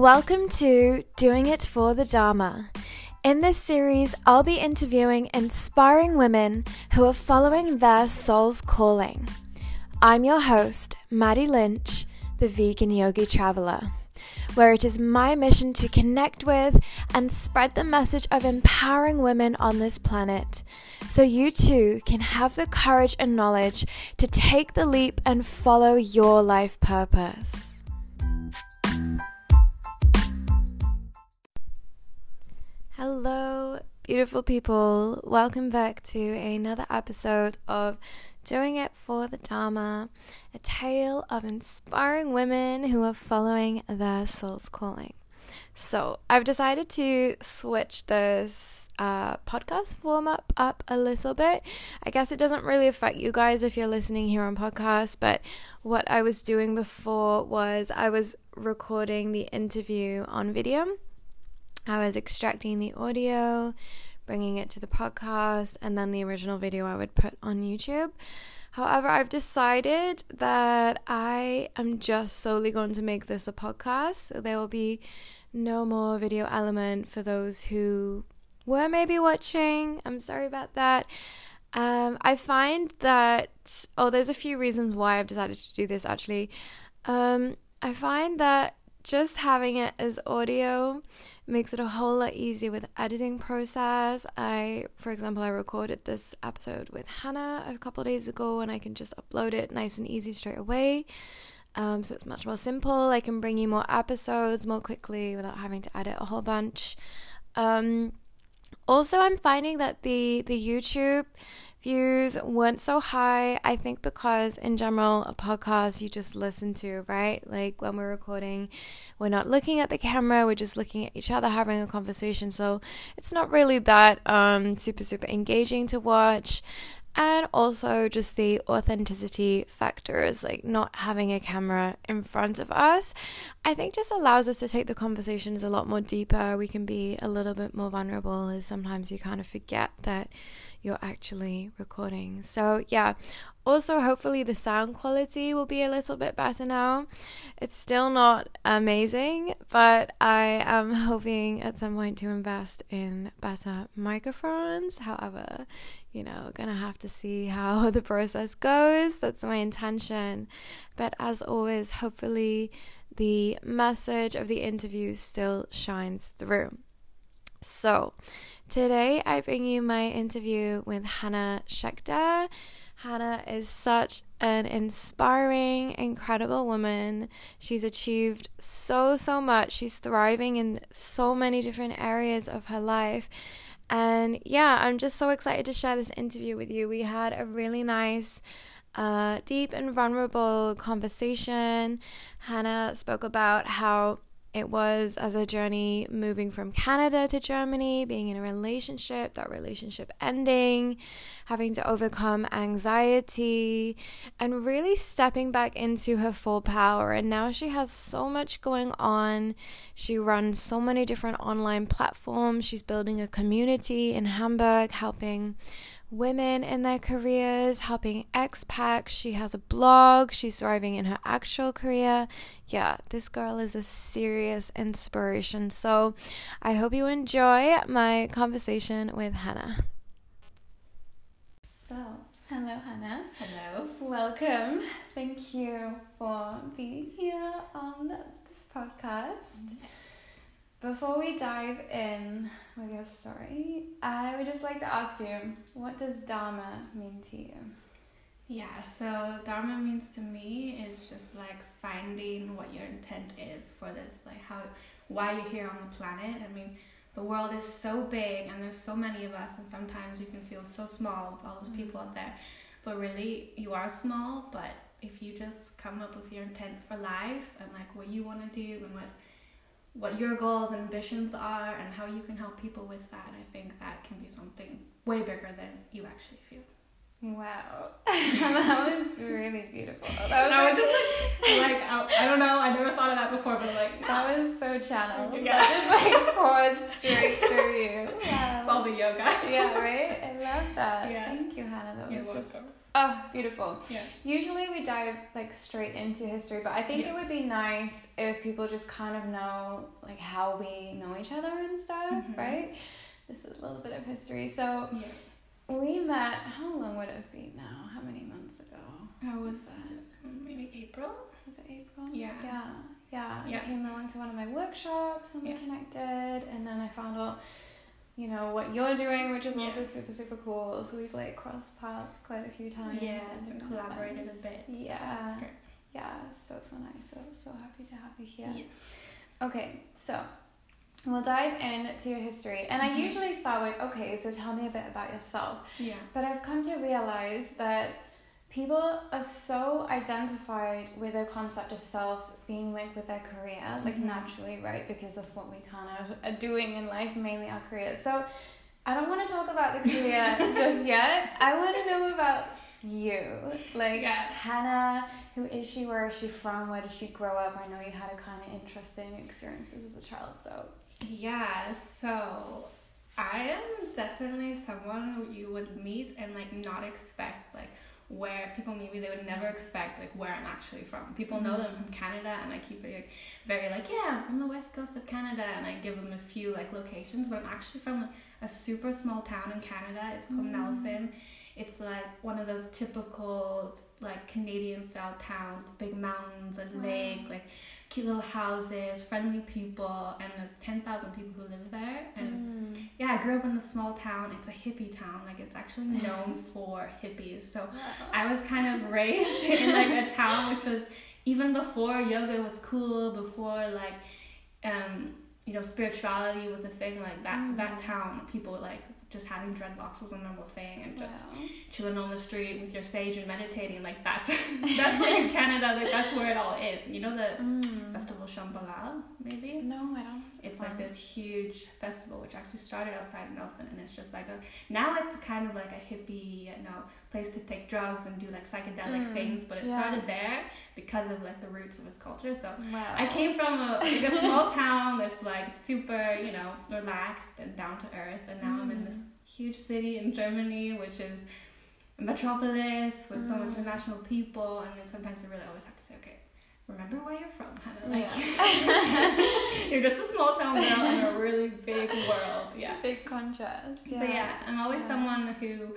Welcome to Doing It for the Dharma. In this series, I'll be interviewing inspiring women who are following their soul's calling. I'm your host, Maddie Lynch, the vegan yogi traveler, where it is my mission to connect with and spread the message of empowering women on this planet so you too can have the courage and knowledge to take the leap and follow your life purpose. Hello, beautiful people. Welcome back to another episode of Doing It for the Dharma, a tale of inspiring women who are following their soul's calling. So, I've decided to switch this uh, podcast format up a little bit. I guess it doesn't really affect you guys if you're listening here on podcast, but what I was doing before was I was recording the interview on video I was extracting the audio, bringing it to the podcast, and then the original video I would put on YouTube. However, I've decided that I am just solely going to make this a podcast. So there will be no more video element for those who were maybe watching. I'm sorry about that. Um, I find that, oh, there's a few reasons why I've decided to do this actually. Um, I find that just having it as audio makes it a whole lot easier with editing process. I, for example, I recorded this episode with Hannah a couple days ago, and I can just upload it nice and easy straight away. Um, so it's much more simple. I can bring you more episodes more quickly without having to edit a whole bunch. Um, also, I'm finding that the the YouTube views weren't so high. I think because in general, a podcast you just listen to, right? Like when we're recording, we're not looking at the camera, we're just looking at each other having a conversation. So it's not really that um, super, super engaging to watch and also just the authenticity factors like not having a camera in front of us i think just allows us to take the conversations a lot more deeper. We can be a little bit more vulnerable as sometimes you kind of forget that you're actually recording. So yeah also, hopefully, the sound quality will be a little bit better now. It's still not amazing, but I am hoping at some point to invest in better microphones. However, you know, gonna have to see how the process goes. That's my intention. But as always, hopefully, the message of the interview still shines through. So, today I bring you my interview with Hannah Schechter. Hannah is such an inspiring, incredible woman. She's achieved so, so much. She's thriving in so many different areas of her life. And yeah, I'm just so excited to share this interview with you. We had a really nice, uh, deep, and vulnerable conversation. Hannah spoke about how it was as a journey moving from Canada to Germany, being in a relationship, that relationship ending, having to overcome anxiety, and really stepping back into her full power. And now she has so much going on. She runs so many different online platforms. She's building a community in Hamburg, helping women in their careers, helping expats. She has a blog. She's thriving in her actual career. Yeah, this girl is a serious inspiration. So I hope you enjoy my conversation with Hannah. So, hello, Hannah. Hello. Welcome. Thank you for being here on this podcast. Before we dive in with your story, I would just like to ask you, what does Dharma mean to you? Yeah, so Dharma means to me is just like finding what your intent is for this, like how, why you're here on the planet. I mean, the world is so big and there's so many of us, and sometimes you can feel so small with all those mm-hmm. people out there. But really, you are small, but if you just come up with your intent for life and like what you want to do and what what your goals and ambitions are and how you can help people with that. I think that can be something way bigger than you actually feel. Wow, that was really beautiful. That was, I was just like, like I, I, don't know, I never thought of that before, but like channel Yeah. that just like poured straight through you. It's all the yoga. Yeah, right? I love that. Yeah. Thank you, Hannah. That You're was just welcome. Oh beautiful. Yeah. Usually we dive like straight into history, but I think Yeah. it would be nice if people just kind of know like how we know each other and stuff, Mhm. right? This is a little bit of history. So Yeah. we met. How long would it have been now? How many months ago? I was Was that? maybe April. Was it April? Yeah. Yeah. Yeah. Yeah. You came along to one of my workshops and we connected, and then I found out. You know what you're doing, which is Yeah. also super super cool. So we've like crossed paths quite a few times. Yes, and collaborated nice. a bit. Yeah. that's great. Yeah, so so nice. So so happy to have you here. Yeah. Okay, so we'll dive into your history, and I Mhm. usually start with okay. So tell me a bit about yourself. Yeah. But I've come to realize that people are so identified with their concept of self being linked with their career, like Mhm. naturally, right? Because that's what we kind of are doing in life, mainly our careers. So I don't want to talk about the career just yet. I want to know about you. Like Yeah. Hannah, who is she? Where is she from? Where did she grow up? I know you had a kind of interesting experiences as a child, so Yeah, so I am definitely someone who you would meet and like not expect like where people maybe they would never expect like where I'm actually from. People know that I'm from Canada and I keep it like, very like yeah I'm from the west coast of Canada and I give them a few like locations but I'm actually from a super small town in Canada. It's called Mm. Nelson. It's like one of those typical like Canadian style towns, big mountains, a Wow. lake, like cute little houses, friendly people, and there's 10,000 people who live there. And Mm. yeah, I grew up in a small town. It's a hippie town. Like it's actually known for hippies. So I was kind of raised in like a town which was even before yoga was cool, before like um you know spirituality was a thing like that Mm. that town people like just having dreadlocks was a normal thing and just Wow. chilling on the street with your sage and meditating like that's that's like in Canada like that's where it all is. You know the Mm. festival Shambhala maybe? No, I don't. It's like this huge festival which actually started outside of Nelson and it's just like a now it's kind of like a hippie you know place to take drugs and do like psychedelic Mm, things but it yeah. started there because of like the roots of its culture so Wow. I came from a, like a small town that's like super you know relaxed and down to earth and now I'm in this Mm. huge city in Germany which is a metropolis with so much Mm. international people and then sometimes you really always have to say okay remember where you're from kind of like you're just a small town girl in a really big world yeah Big contrast. Yeah. but yeah i'm always Yeah. someone who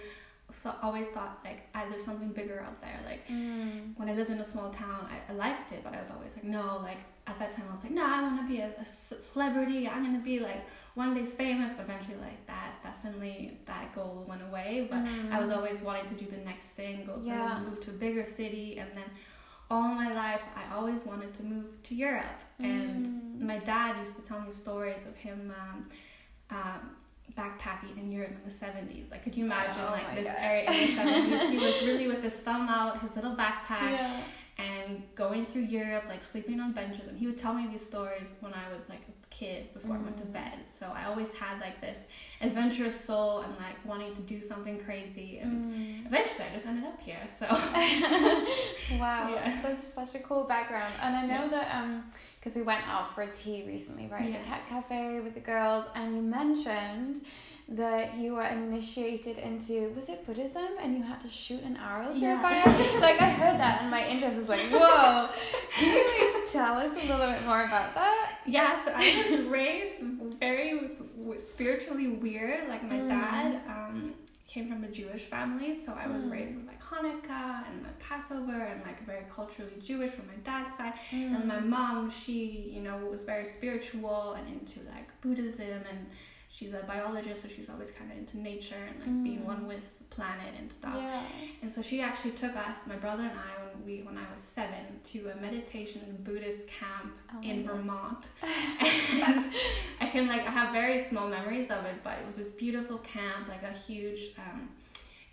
so always thought like I, there's something bigger out there like Mm. when i lived in a small town I, I liked it but i was always like no like at that time i was like no i want to be a celebrity i'm gonna be like one day famous but eventually like that definitely that goal went away but I was Mm. always wanting to do the next thing, go Yeah. move to a bigger city, and then all my life I always wanted to move to Europe. And Mm. my dad used to tell me stories of him um, um, backpacking in Europe in the seventies. Like, could you imagine Oh like this God. area in the seventies? he was really with his thumb out, his little backpack, Yeah. and going through Europe, like sleeping on benches. And he would tell me these stories when I was like a kid before I went to Mm. bed. So I always had like this adventurous soul and like wanting to do something crazy. And Mm. eventually I just ended up here. So Wow, Yeah. that's such a cool background. And I know that um, because we went out for tea recently, right? Yeah. The cat cafe with the girls, and you mentioned that you were initiated into was it Buddhism, and you had to shoot an arrow through Yeah. fire. like I heard that, and my interest is like, whoa! Can you like, tell us a little bit more about that? yeah, so I was raised very spiritually weird. Like my Mm. dad um, came from a Jewish family, so I was Mm. raised with like Hanukkah and like Passover and like very culturally Jewish from my dad's side. Mm. And my mom, she, you know, was very spiritual and into like Buddhism and she's a biologist, so she's always kind of into nature and like being Mm. one with the planet and stuff. Yeah. And so she actually took us, my brother and I, when we when I was seven, to a meditation Buddhist camp Oh in. Vermont. and I can like I have very small memories of it, but it was this beautiful camp, like a huge um,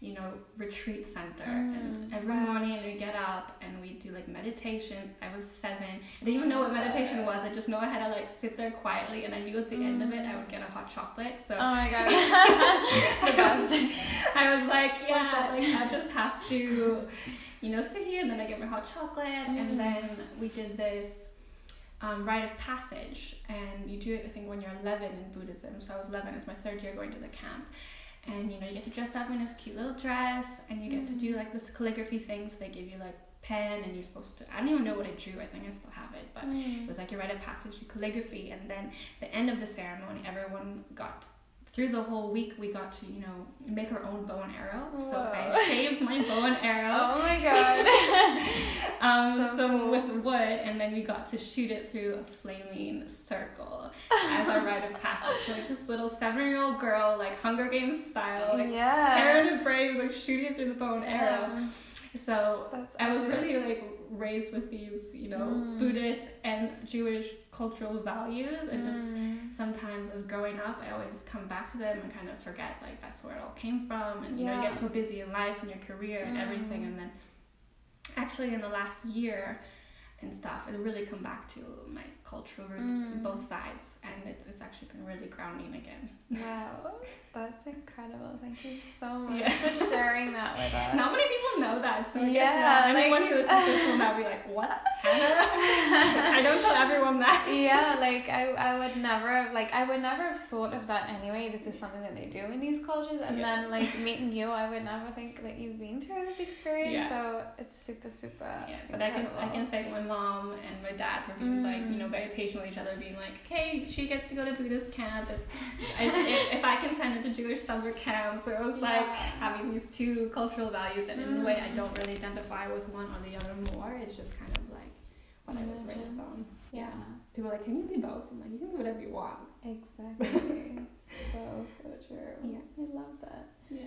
you know, retreat center. and Mm, every wow. morning we get up and we do like meditations. I was seven. I didn't even know what meditation was. I just know I had to like sit there quietly and I knew at the end of it I would get a hot chocolate. So Oh my god. the best. I was like, yeah, like I just have to, you know, sit here and then I get my hot chocolate Mm. and then we did this um, rite of passage, and you do it I think when you're 11 in Buddhism. So I was 11. It's my third year going to the camp, and you know you get to dress up in this cute little dress, and you get to do mm. like this calligraphy thing. So they give you like pen, and you're supposed to. I don't even know what I drew. I think I still have it, but mm. it was like you write a passage to calligraphy, and then the end of the ceremony, everyone got through the whole week we got to you know make our own bow and arrow so i Whoa. shaved my bow and arrow Oh my god. um, So so cool. with wood and then we got to shoot it through a flaming circle as our rite of passage so it's this little seven year old girl like hunger games style like yeah. Aaron and Brave like shooting it through the bow and arrow so That's I was really like raised with these you know Mm. Buddhist and Jewish cultural values and just Mm. sometimes as growing up I always come back to them and kind of forget like that's where it all came from and you know you get so busy in life and your career and everything Mm. and then actually in the last year and stuff I really come back to my cultural roots on Mm. both sides and it's, it's actually been really grounding again Wow, that's incredible. Thank you so much Yeah. for sharing that with us. not many people know that so I Yeah, guess not anyone who listens to this will now be like what I don't tell everyone that yeah, like I, I would never have like I would never have thought of that anyway. This is something that they do in these cultures, and Yeah. then like meeting you, I would never think that you've been through this experience. Yeah. So it's super, super. Yeah, but I can I can thank my mom and my dad for being like you know Mm. Very patient with each other, being like, hey, she gets to go to Buddhist camp. If, if, if I can send her to Jewish summer camp, so it was like having these two cultural values, and in a way, I Mm. don't really identify with one or the other more. It's just kind of like what I was raised on. Yeah, People are like, can you be both? I'm like, you can do whatever you want. exactly. so so true. Yeah. I love that. Yeah.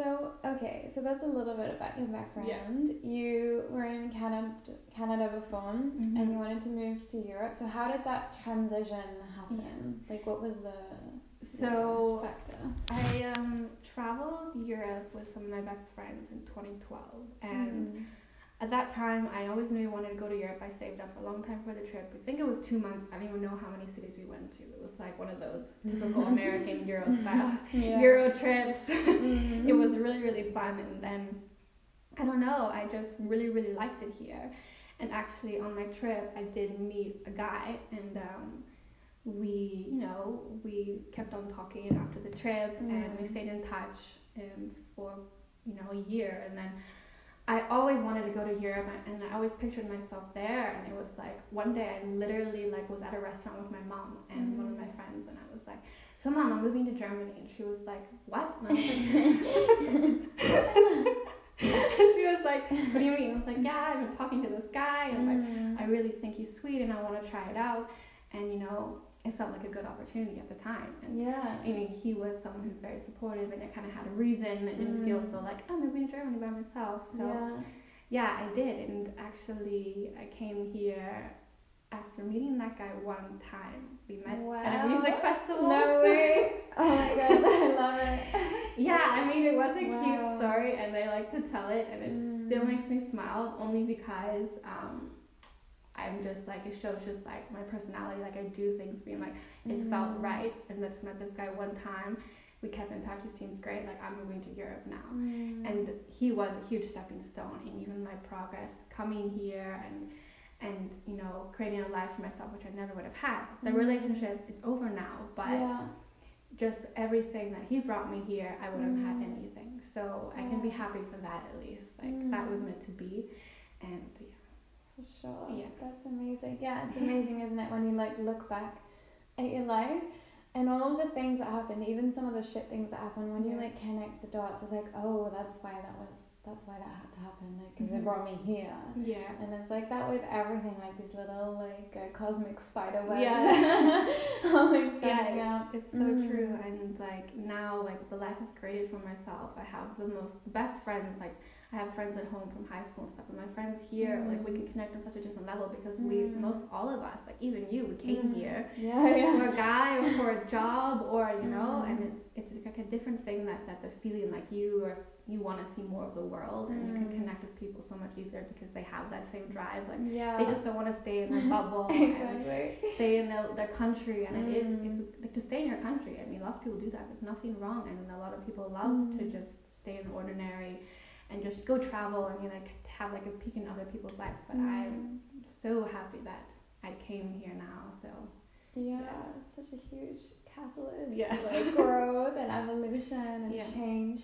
So okay, so that's a little bit about your background. Yeah. You were in Canada, Canada before, Mhm. and you wanted to move to Europe. So how did that transition happen? Like, what was the So the? I um, traveled Europe with some of my best friends in 2012, and. Mm. At that time, I always knew I wanted to go to Europe. I saved up a long time for the trip. I think it was two months. I don't even know how many cities we went to. It was like one of those typical American Euro style yeah. Euro trips. Mhm. it was really, really fun. And then, I don't know, I just really, really liked it here. And actually, on my trip, I did meet a guy, and um, we, you know, we kept on talking after the trip, and we Mm. stayed in touch um, for, you know, a year. And then I always wanted to go to Europe and I always pictured myself there and it was like one day I literally like was at a restaurant with my mom and one of my friends and I was like, So mom, I'm moving to Germany and she was like, What? And she was like, What do you mean? I was like, Yeah, I've been talking to this guy and like Mm. I really think he's sweet and I want to try it out and you know, it felt like a good opportunity at the time and yeah. I mean, he was someone who's very supportive and I kind of had a reason. I didn't feel so Mm. like, I'm moving to Germany by myself. So, yeah. yeah, I did. And actually, I came here after meeting that guy one time. We met at a music Wow. festival. No way. Oh my god, I love it. yeah, I mean, it was a Wow. cute story and I like to tell it. And it still Mm. makes me smile only because um, I'm just like, it shows just like my personality. Like, I do things being like, it felt Mm. right. And let's met this guy one time. We kept in touch. He seems great. Like I'm moving to Europe now, Mm. and he was a huge stepping stone in even my progress coming here and and you know creating a life for myself, which I never would have had. The Mm. relationship is over now, but yeah. just everything that he brought me here, I wouldn't have had Mm. anything. So I can be happy for that at least. Like that was Mm. meant to be, and yeah. For sure. Yeah. That's amazing. Yeah, it's amazing, isn't it, when you like look back at your life and all of the things that happened, even some of the shit things that happened, when you like connect the dots, it's like, oh, that's why that was, that's why that had to happen, like, because it Mhm. brought me here. Yeah. And it's like that with everything, like these little like uh, cosmic spider webs. Yeah. all like Yeah, out. It's so Mm. true, and like now, like the life I've created for myself, I have the most best friends. Like I have friends at home from high school and stuff, and my friends here, like we Mm. can connect on such a different level because we, Mm. most all of us, like even you, we came Mm. here Yeah, yeah. for a guy or for a job or you know, and Mm. it's it's like a different thing that that the feeling like you or you want to see more of the world, and you can Mm. connect with people so much easier because they have that same drive. Like yeah. they just don't want to stay in their bubble. and, stay in their, their country and it is Mm. it's like to stay in your country i mean a lot of people do that there's nothing wrong I and a lot of people love to Mm. just stay in the ordinary and just go travel and you know, like have like a peek in other people's lives but i'm Mm. so happy that i came here now. So Yeah, Yeah. such a huge catalyst. Yes. Like growth and evolution and Yeah. change.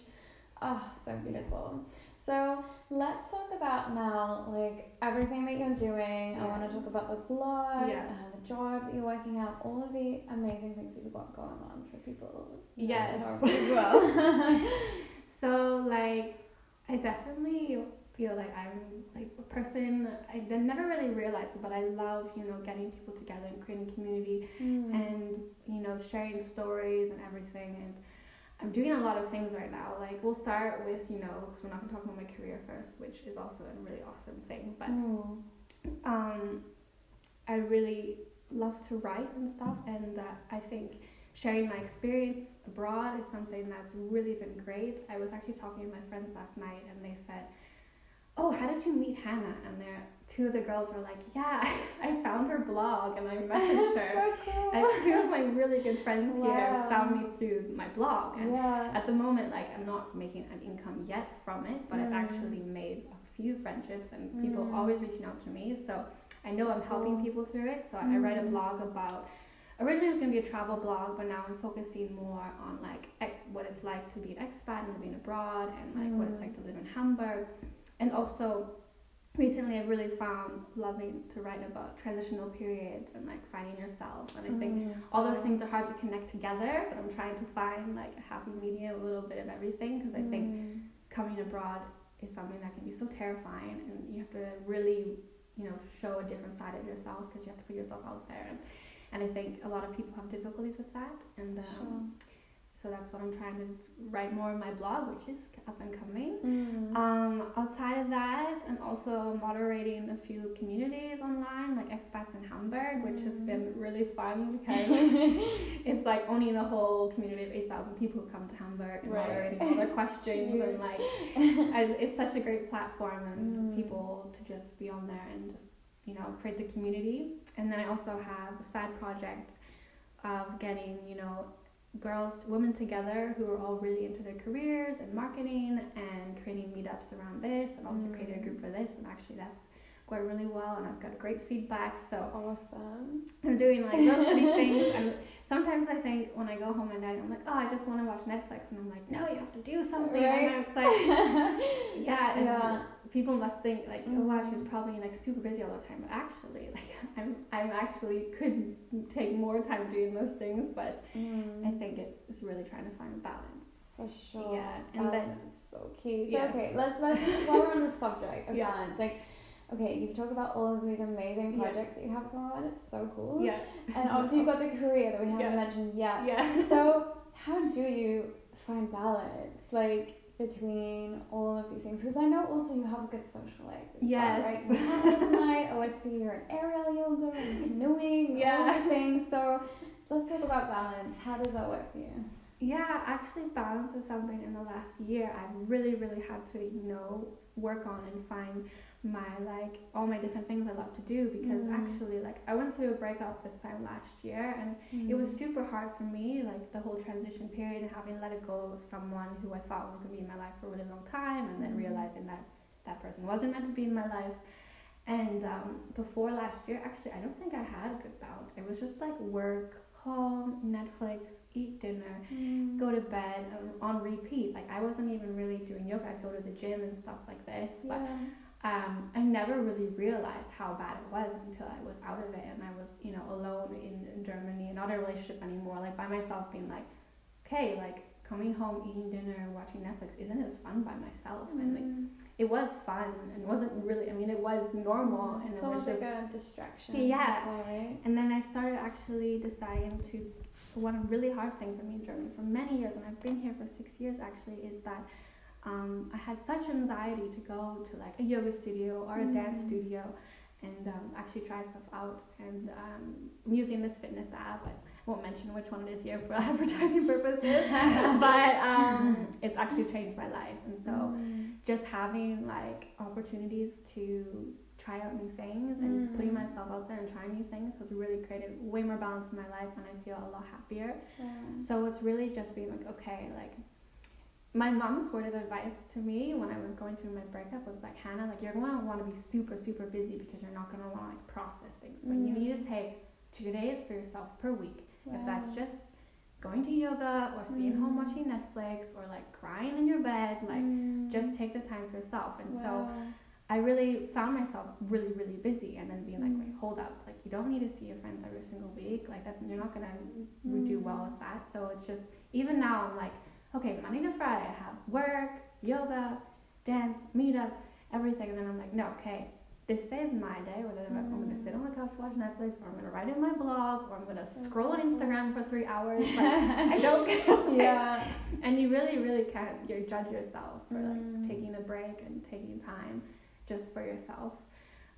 Oh, so beautiful. So let's talk about now, like everything that you're doing. I want to talk about the blog, Yeah. uh, the job that you're working out, all of the amazing things that you've got going on, so people Yes. as well. So like, I definitely feel like I'm like a person. I never really realized it, but I love you know getting people together and creating community Mm. and you know sharing stories and everything. And I'm doing a lot of things right now. Like we'll start with you know because we're not gonna talk about my career first, which is also a really awesome thing. But Mm. um, I really love to write and stuff, and uh, I think sharing my experience abroad is something that's really been great. I was actually talking to my friends last night, and they said, "Oh, how did you meet Hannah?" And there, two of the girls were like, "Yeah, I found her blog, and I messaged her." so cool. And two of my really good friends Wow. here found me through my blog, and yeah. at the moment, like I'm not making an income yet from it, but I've Mm. actually made a few friendships and people Mm. always reaching out to me. So I know I'm helping people through it. So I write a Mm. blog about. Originally, it was gonna be a travel blog, but now I'm focusing more on like ex- what it's like to be an expat and living abroad, and like what it's Mm. like to live in Hamburg, and also. Recently, I've really found loving to write about transitional periods and like finding yourself. And I think Mm. all those things are hard to connect together, but I'm trying to find like a happy medium, a little bit of everything, because I think Mm. coming abroad is something that can be so terrifying, and you have to really, you know, show a different side of yourself because you have to put yourself out there, and, and I think a lot of people have difficulties with that, and um, so that's what I'm trying to write more in my blog, which is up and coming. Mm. Um, outside of that, I'm also moderating a few communities online, like expats in Hamburg, which has Mm. been really fun because it's like only the whole community of 8,000 people who come to Hamburg and Right. moderating all their questions and like it's such a great platform and Mm. people to just be on there and just you know create the community. And then I also have a side project of getting you know girls, women together who are all really into their careers and marketing and creating meetups around this and also creating a group mm. for this. And actually, that's going really well and I've got great feedback. So Awesome. I'm doing like those three things. And sometimes I think when I go home at night, I'm like, oh, I just want to watch Netflix. And I'm like, no, you have to do something. Right. And it's like, yeah. And Yeah. People must think like, oh wow, she's Mhm. probably like super busy all the time. But actually, like, I'm, I'm actually could take more time doing those things. But Mm. I think it's, it's really trying to find a balance. For sure. Yeah, and then- balance is so key. So Yeah. okay, let's let's while we're on the subject of Yeah. balance, like okay, you've talked about all of these amazing Yeah. projects that you have going on. It's so cool. Yeah. And obviously you've got the career that we haven't Yeah. mentioned yet. Yeah. So how do you find balance, like between all of these things? Because I know also you have a good social life. as well, Yes. right? You have this night. I see you're in aerial yoga and canoeing. All Yeah. the things. So let's talk about balance. How does that work for you? Yeah, actually, balance is something in the last year I've really, really had to, you know, work on and find my like all my different things I love to do because Mm. actually, like, I went through a breakup this time last year and it was Mm. super hard for me, like the whole transition period and having let it go of someone who I thought was gonna be in my life for a really long time, and then Mhm. realizing that that person wasn't meant to be in my life. And um, before last year, actually, I don't think I had a good balance. It was just like work, home, Netflix, eat dinner, Mm. go to bed um, on repeat. Like I wasn't even really doing yoga. I'd go to the gym and stuff like this, but Yeah. Um, I never really realized how bad it was until I was out of it and I was, you know, alone in, in Germany, and not in a relationship anymore, like by myself, being like, okay, like coming home, eating dinner, watching Netflix isn't as fun by myself. And like, Mm. it was fun and wasn't really. I mean, it was normal and It's it was just. like a distraction. Yeah. well, right? And then I started actually deciding to. One really hard thing for me in Germany for many years, and I've been here for six years actually, is that um, I had such anxiety to go to like a yoga studio or a dance Mm. studio and um, actually try stuff out. And um, I'm using this fitness app. I won't mention which one it is here for advertising purposes, but um, it's actually changed my life. And so Mm. just having like opportunities to try out new things and putting Mm. myself out there and trying new things has really created way more balance in my life and I feel a lot happier. Yeah. So it's really just being like, okay, like my mom's word of advice to me when I was going through my breakup was like, Hannah, like you're gonna want to be super, super busy because you're not gonna want to like process things, but you Mm. need to take two days for yourself per week. If that's just going to yoga or home Mm. watching Netflix or like crying in your bed, like Mm. just take the time for yourself. And so I really found myself really, really busy and then being like, Mm. wait, hold up. Like, you don't need to see your friends every single week. Like, that's, you're not going to do well Mm. with that. So it's just, even now, I'm like, okay, Monday to Friday, I have work, yoga, dance, meetup, everything. And then I'm like, no, okay, this day is my day. Whether I'm, I'm going to sit on the couch, watch Netflix, or I'm going to write in my blog, or I'm going to So scroll on. Instagram for three hours. Like, I don't care. yeah. And you really, really can't you judge yourself for like Mm. taking a break and taking time just for yourself.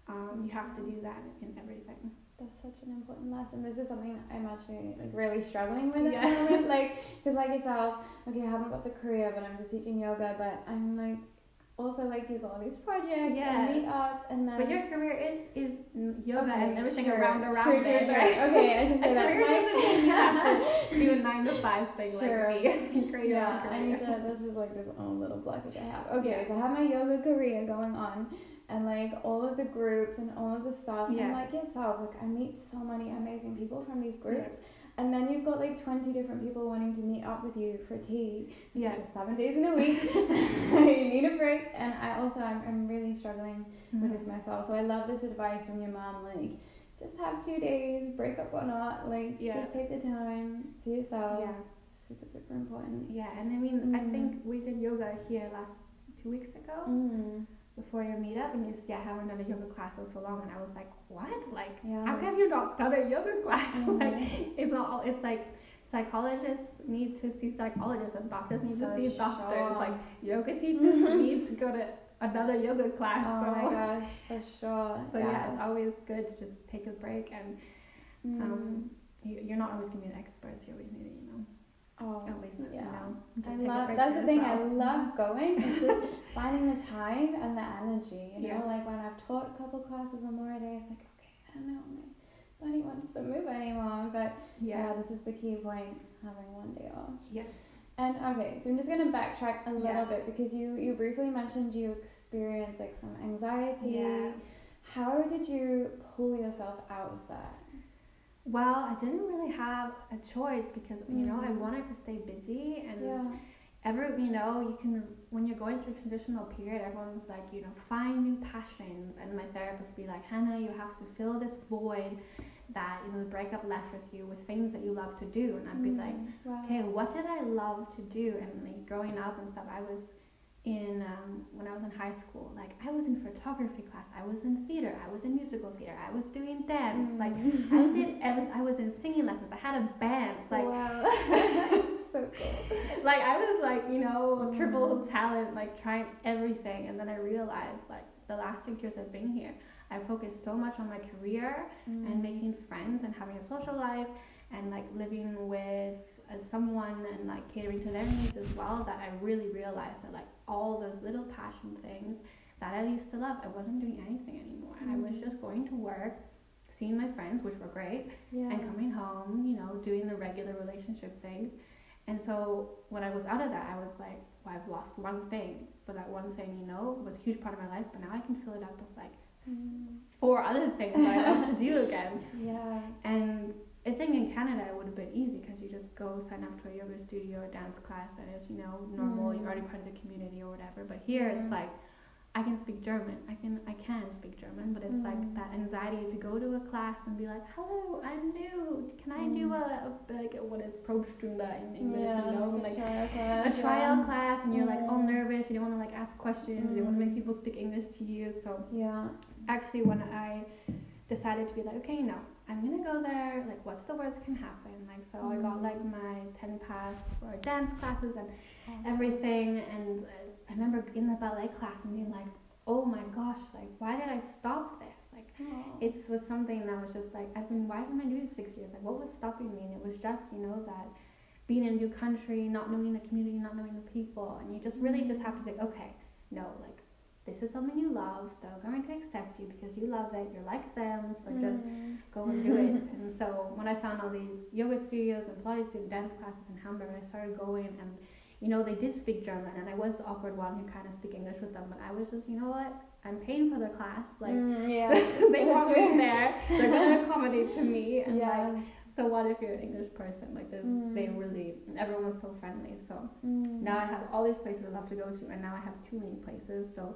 Um, you have to do that in everything. That's such an important lesson. This is something I'm actually like really struggling with Yeah. at the moment. Like, because like yourself, okay, I haven't got the career, but I'm just teaching yoga. But I'm like, also like you've got all these projects Yeah. and meetups, and then. But your career is is yoga Okay, and everything sure, around around sure, there. Sure, sure. Okay, I should A say that. career doesn't mean you have to do a nine to five thing Sure. like me. Yeah, I need to. That's just like this own little blockage I have. Okay, Yeah. so I have my yoga career going on, and like all of the groups and all of the stuff. Yeah. And like yourself, like I meet so many amazing people from these groups, and then you've got like twenty different people wanting to meet up with you for tea. Yeah. like seven days in a week. you need a break, and I also I'm, I'm really struggling with this myself. So I love this advice from your mom, like. Just have two days, break up or not, like Yeah. just take the time to yourself. Yeah. Super, super important. Yeah, and I mean, I Mm. think we did yoga here last two weeks ago. Mm. Before your meetup and you said, yeah, I haven't done a yoga class in so long and I was like, what? Like Yeah. how have you not done a yoga class? Mhm. like it's not all it's like psychologists need to see psychologists and doctors need to see doctors. sure. Like yoga teachers need to go to another yoga class. Oh so my gosh, for sure. so yeah, it's always good to just take a break and Mm. um you, you're not always gonna be an expert, so you always need to, you know, oh, at least yeah. you know, I love that's the thing. I love going. It's just finding the time and the energy. You know, Yeah. like when I've taught a couple classes or more a day, it's like okay, I don't know, my body wants to move anymore. But yeah, yeah. this is the key point: having one day off. Yes. And okay, so I'm just gonna backtrack a little Yeah. bit because you you briefly mentioned you experienced like some anxiety. Yeah. How did you pull yourself out of that? Well, I didn't really have a choice because you know I Mhm. wanted to stay busy and Yeah. every you know you can when you're going through transitional period everyone's like you know find new passions and my therapist be like Hannah you have to fill this void that you know the breakup left with you with things that you love to do and I'd be like Mm, wow. okay what did I love to do and like growing up and stuff I was in um, when I was in high school like I was in photography class I was in theater I was in musical theater I was doing dance like Mm. I did every, I was in singing lessons. I had a band. Like wow. so cool. like I was like, you know, triple Mm. talent, like trying everything and then I realized like the last six years I've been here, I focused so much on my career Mm. and making friends and having a social life and like living with uh, someone and like catering to their needs as well that I really realized that like all those little passion things that I used to love, I wasn't doing anything anymore. I was Mm. just going to work, seeing my friends, which were great, yeah. and coming home, you know, doing the regular relationship things. And so when I was out of that, I was like, well, I've lost one thing, but that one thing, you know, was a huge part of my life. But now I can fill it up with like Mm. four other things that I love to do again. Yeah. And I think in Canada it would have been easy because you just go sign up to a yoga studio or dance class that is, you know, normal. Mm. You're already part of the community or whatever. But here it's like. I can speak German. I can I can speak German, but it's like Mm. that anxiety to go to a class and be like, "Hello, I'm new. Can I do Mm. a, a like what is Probstunde in English? yeah. you know, like like a trial a class, trial yeah. class, and you're like all Mm. nervous. You don't want to like ask questions. You want to Mm. make people speak English to you. So Yeah. actually, when I decided to be like, okay, no, I'm gonna go there. Like, what's the worst that can happen? Like, so I got Mm. like my ten pass for dance classes and everything. And uh, I remember in the ballet class and being like, oh my gosh, like why did I stop this? Like Oh. it was something that was just like I've been why have I doing it for six years? Like what was stopping me? And it was just, you know, that being in a new country, not knowing the community, not knowing the people, and you just really just have to think, okay, no, like this is something you love, they're going to accept you because you love it, you're like them, so just Mm. go and do it. And so when I found all these yoga studios and Pilates studios, dance classes in Hamburg, I started going and you know, they did speak German, and I was the awkward one who kind of speak English with them. But I was just, you know what? I'm paying for their class. Like Mm, yeah. they want me there. They're gonna accommodate to me, and yeah. like, so what if you're an English person? Like this, they Mm. really, and everyone was so friendly. So Mm. now I have all these places I love to go to, and now I have too many places. So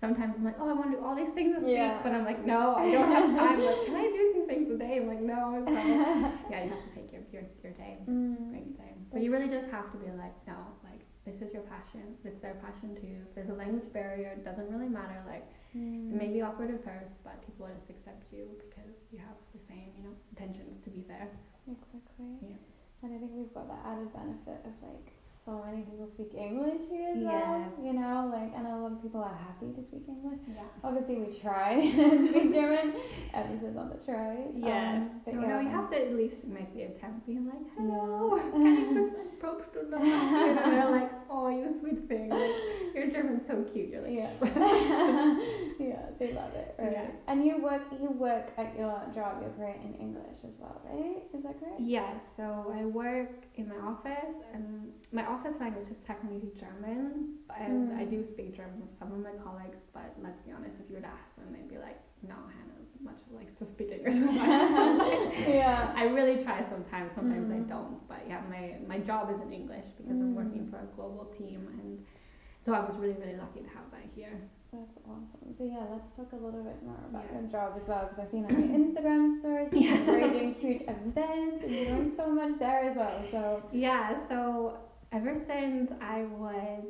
sometimes I'm like, oh, I want to do all these things this Yeah. week, but I'm like, no, I don't have time. like, can I do two things a day? I'm like, no. So yeah, you have to take your your, your day, Mm. day. But you really just have to be like, no, like this is your passion. It's their passion too. If there's a language barrier, it doesn't really matter. Like Mm. it may be awkward at first, but people will just accept you because you have the same, you know, intentions to be there. Exactly. Yeah. And I think we've got that added benefit of like so many people speak English here as well. You know, like and a lot of people are happy to speak English. Yeah. Obviously we try to speak German. Emphasis on the try. Yes. Um, but no, yeah. no, you have to at least make the attempt, being like, hello, Yeah. can you put some props to the And they're like, oh, you sweet thing. Like, your German's so cute. You're like, Yeah. yeah, they love it, right? Yeah. And you work you work at your job, your career in English as well, right? Is that correct? Yeah, so I work in my office, and my office language is technically German, and Mm. I do speak German with some of my colleagues. But let's be honest, if you would ask them, they'd be like, "No, Hannah as much likes to speak English." with us." yeah. I really try sometimes. Sometimes I Mm. don't. But yeah, my my job is in English because I'm working Mm. for a global team, and so I was really really lucky to have that here. That's awesome. So yeah, let's talk a little bit more about Yeah. your job as well, because I've seen on your Instagram stories Yeah. you're doing huge events and you're doing so much there as well. So Yeah, so ever since I was,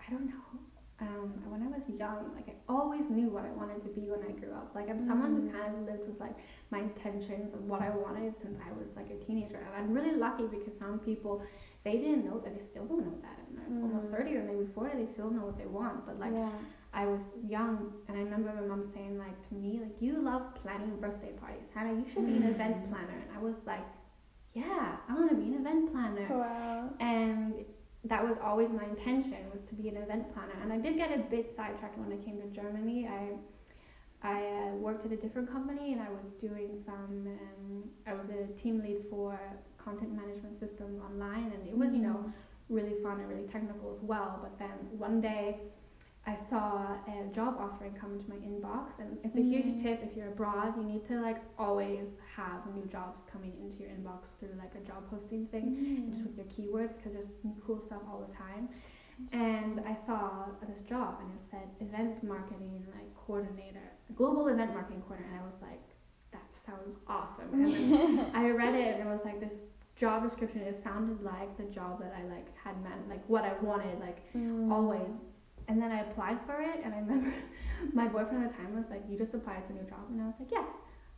I don't know, um, when I was young, like I always knew what I wanted to be when I grew up. Like I'm someone who's Mm. kind of lived with like my intentions of what I wanted since I was like a teenager, and I'm really lucky because some people they didn't know that they still don't know that, and they're almost Mm. thirty or maybe forty, they still know what they want. But like yeah. I was young, and I remember my mom saying like to me like you love planning birthday parties, Hannah, you should be an event Mm. planner, and I was like, yeah, I want to be an event planner. Wow. and that was always my intention was to be an event planner. And i did get a bit sidetracked when i came to germany. I i uh, worked at a different company and i was doing some um, i was a team lead for content management system online. And it was you know really fun and really technical as well. But then one day I saw a job offering come into my inbox, and it's a huge Mm. tip if you're abroad. You need to like always have new jobs coming into your inbox through like a job posting thing Mm. just with your keywords because there's cool stuff all the time. And I saw this job and it said event marketing like coordinator, global event marketing coordinator, and I was like, that sounds awesome. And I read it and it was like this job description. It sounded like the job that I like had meant like what I wanted like Mm. always. And then I applied for it, and I remember my boyfriend at the time was like, "You just applied for a new job," and I was like, "Yes."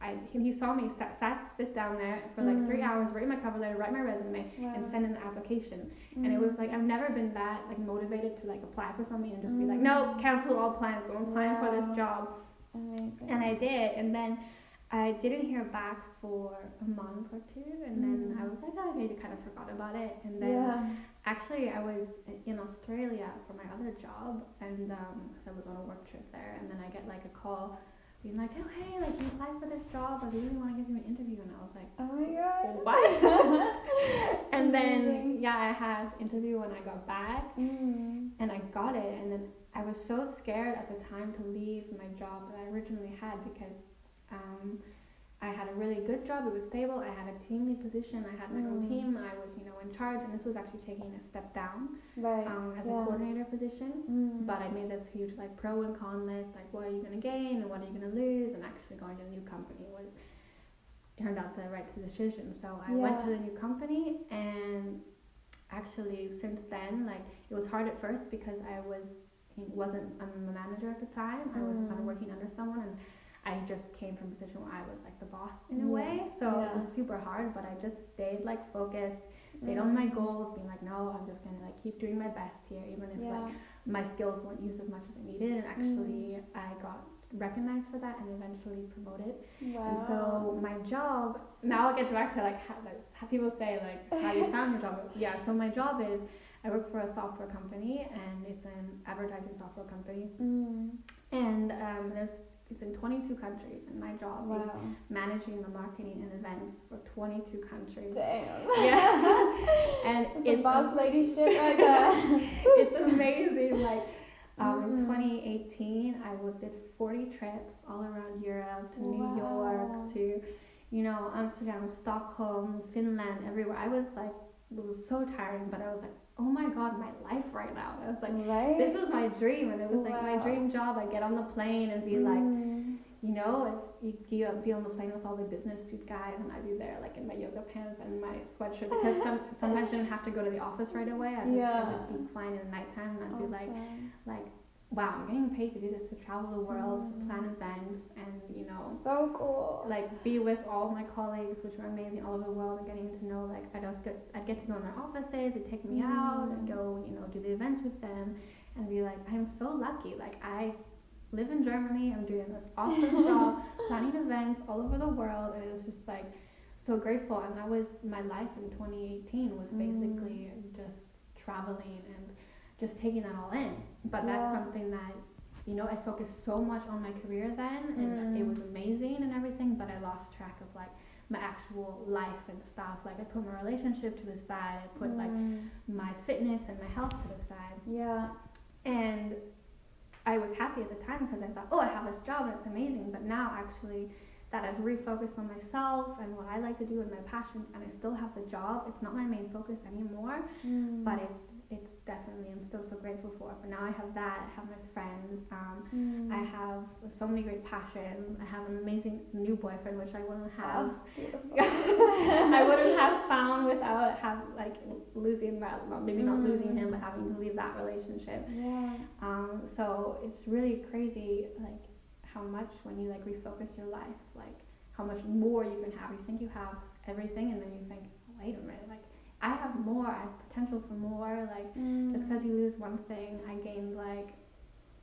I he, he saw me sat, sat sit down there for like three Mm. hours, write my cover letter, write my resume, and send in the application. And it Mm. was like I've never been that like motivated to like apply for something and just be like, Mm. "No, cancel all plans. I'm applying for this job." Amazing. And I did, and then I didn't hear back for a month or two, and then Mm. I was like, "Oh, I kind of forgot about it." And then yeah. Actually, I was in Australia for my other job, and because I was on a work trip there, and then I get like a call being like, "Oh hey, like you applied for this job, I really want to give you an interview," and I was like, Oh my god. "What?" and then yeah, I had interview when I got back, Mm. and I got it, and then I was so scared at the time to leave my job that I originally had because um, I had a really good job. It was stable. I had a team lead position. I had my own Mm. team. I was, you know, in charge, and this was actually taking a step down Right. um, as yeah. a coordinator position. Mm. But I made this huge like pro and con list, like what are you gonna gain and what are you gonna lose, and actually going to the new company was turned out the right decision. So I went to the new company, and actually since then, like it was hard at first because I was wasn't I'm a manager at the time. I was kind of Mm. working under someone, and I just came from a position where I was like the boss in a way. So Yeah. it was super hard, but I just stayed like focused stayed on my goals, being like, no, I'm just gonna like keep doing my best here, even if Yeah. like my skills weren't used as much as I needed. And actually, I got recognized for that and eventually promoted. Wow. And so my job now I'll get back to like how, how people say like how you found your job. Yeah. So my job is I work for a software company and it's an advertising software company. Mm. And um, there's it's in 22 countries, and my job is managing the marketing and events for 22 countries. Damn. Yeah. and That's it's boss lady shit right there. it's amazing. Like um, in Mhm. 2018, I did 40 trips all around Europe to New York to, you know, Amsterdam, Stockholm, Finland, everywhere. I was like, it was so tiring, but I was like, oh my god, my life right now. I was like, right? this was my dream, and it was like my dream job. I'd get on the plane and be like, Mm. you know, if you be, be on the plane with all the business suit guys, and I'd be there like in my yoga pants and my sweatshirt because some sometimes I didn't have to go to the office right away. I'd just, Yeah. I'd just be flying in the nighttime, and I'd be like, like, wow, I'm getting paid to do this to travel the world, to Mm. plan events, and you know, so cool. like be with all my colleagues, which were amazing all over the world, and getting to know like I'd just get I'd get to know in their offices, they'd take me out, and Mm. go you know do the events with them, and be like I'm so lucky, like I live in Germany, I'm doing this awesome job, planning events all over the world, and it was just like so grateful, and that was my life in 2018 was Mm. basically just traveling and just taking that all in, but that's something that you know, I focused so much on my career then, and it Mm. was amazing and everything, but I lost track of like my actual life and stuff. Like I put my relationship to the side, I put like Mm. my fitness and my health to the side, yeah. and I was happy at the time because I thought, oh, I have this job and it's amazing. But now actually, that I've refocused on myself and what I like to do and my passions, and I still have the job. It's not my main focus anymore, Mm. but it's it's definitely I'm still so grateful for. But now I have that. I have my friends. Um, Mm. I have so many great passions. I have an amazing new boyfriend, which I wouldn't have. Oh. I wouldn't have found without have like losing that. Well, maybe not losing him, Mm. but having to leave that relationship. Yeah. Um, so it's really crazy, like how much when you like refocus your life, like how much more you can have. You think you have everything, and then you think, wait a minute, like I have more. I have potential for more. Like Mm. just because you lose one thing, I gained like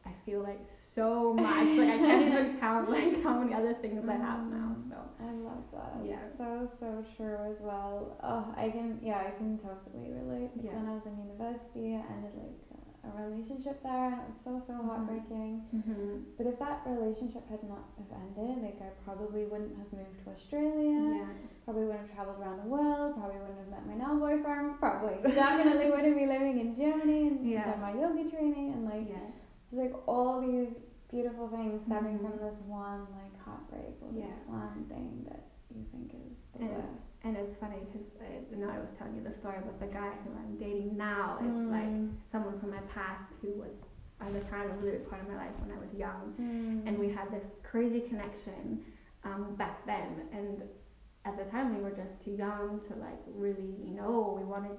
I feel like so much. like I can't even count like how many other things I have now. Mm. So I love that. Yeah. So so true as well. Oh, I can yeah, I can totally relate. Yeah. When I was in university, I ended like a relationship there, and it was so so heartbreaking. hmm But if that relationship had not have ended, like I probably wouldn't have moved to Australia. yeah, Probably wouldn't have traveled around the world. Probably wouldn't have met my now boyfriend. Probably definitely wouldn't be living in Germany and Yeah. done my yoga training and like yeah, it's like all these beautiful things stemming Mhm. from this one like heartbreak or this one thing that you think is the And- worst. And it's funny because I you know I was telling you the story, but the guy who I'm dating now is like Mm. someone from my past who was at the time a really part of my life when I was young. Mm. and we had this crazy connection um, back then and at the time we were just too young to like really know we wanted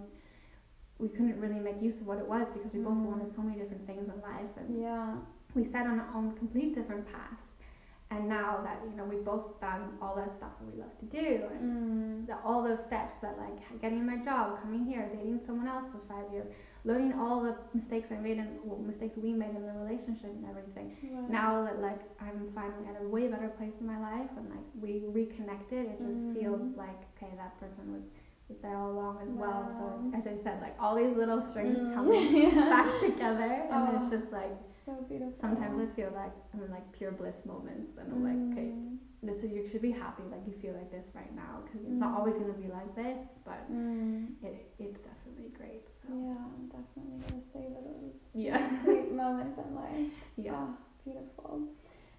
we couldn't really make use of what it was because we both Mm. wanted so many different things in life and yeah. we set on our own complete different paths and now that you know we've both done all that stuff that we love to do and Mm. the, all those steps that like getting my job coming here dating someone else for five years learning all the mistakes i made and well, mistakes we made in the relationship and everything Wow. now that like I'm finally at a way better place in my life and like we reconnected, it just Mm. feels like okay, that person was there all along as well. So as I said, like all these little strings Mm. coming Yeah. back together, and Oh. it's just like so beautiful. sometimes I feel like I'm in like pure bliss moments, and I'm like, okay, Mm. this is you should be happy, like you feel like this right now, because it's not always gonna be like this, but Mm. it it's definitely great. So Yeah, I'm definitely gonna savor those Yeah. sweet moments in life. yeah, Oh, beautiful.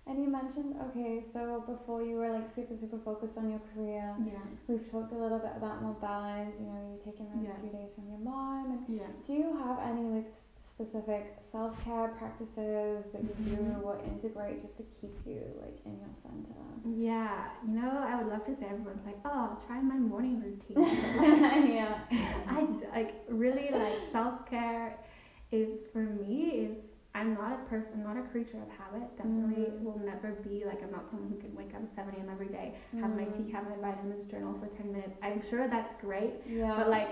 And you mentioned, okay, so before you were like super, super focused on your career, yeah, we've talked a little bit about more balance, you know, you taking those Yeah. two days from your mom. And yeah. do you have any like specific self care practices that you do Mhm. or integrate just to keep you like in your center? Yeah, you know, I would love to say everyone's like, oh, try my morning routine. Like, yeah. I like really like self care is for me is I'm not a person, I'm not a creature of habit. Definitely Mm. will never be like I'm not someone who can wake up at 7 a.m. every day, have my Mm. tea, have my vitamins, journal for 10 minutes. I'm sure that's great, Yeah. but like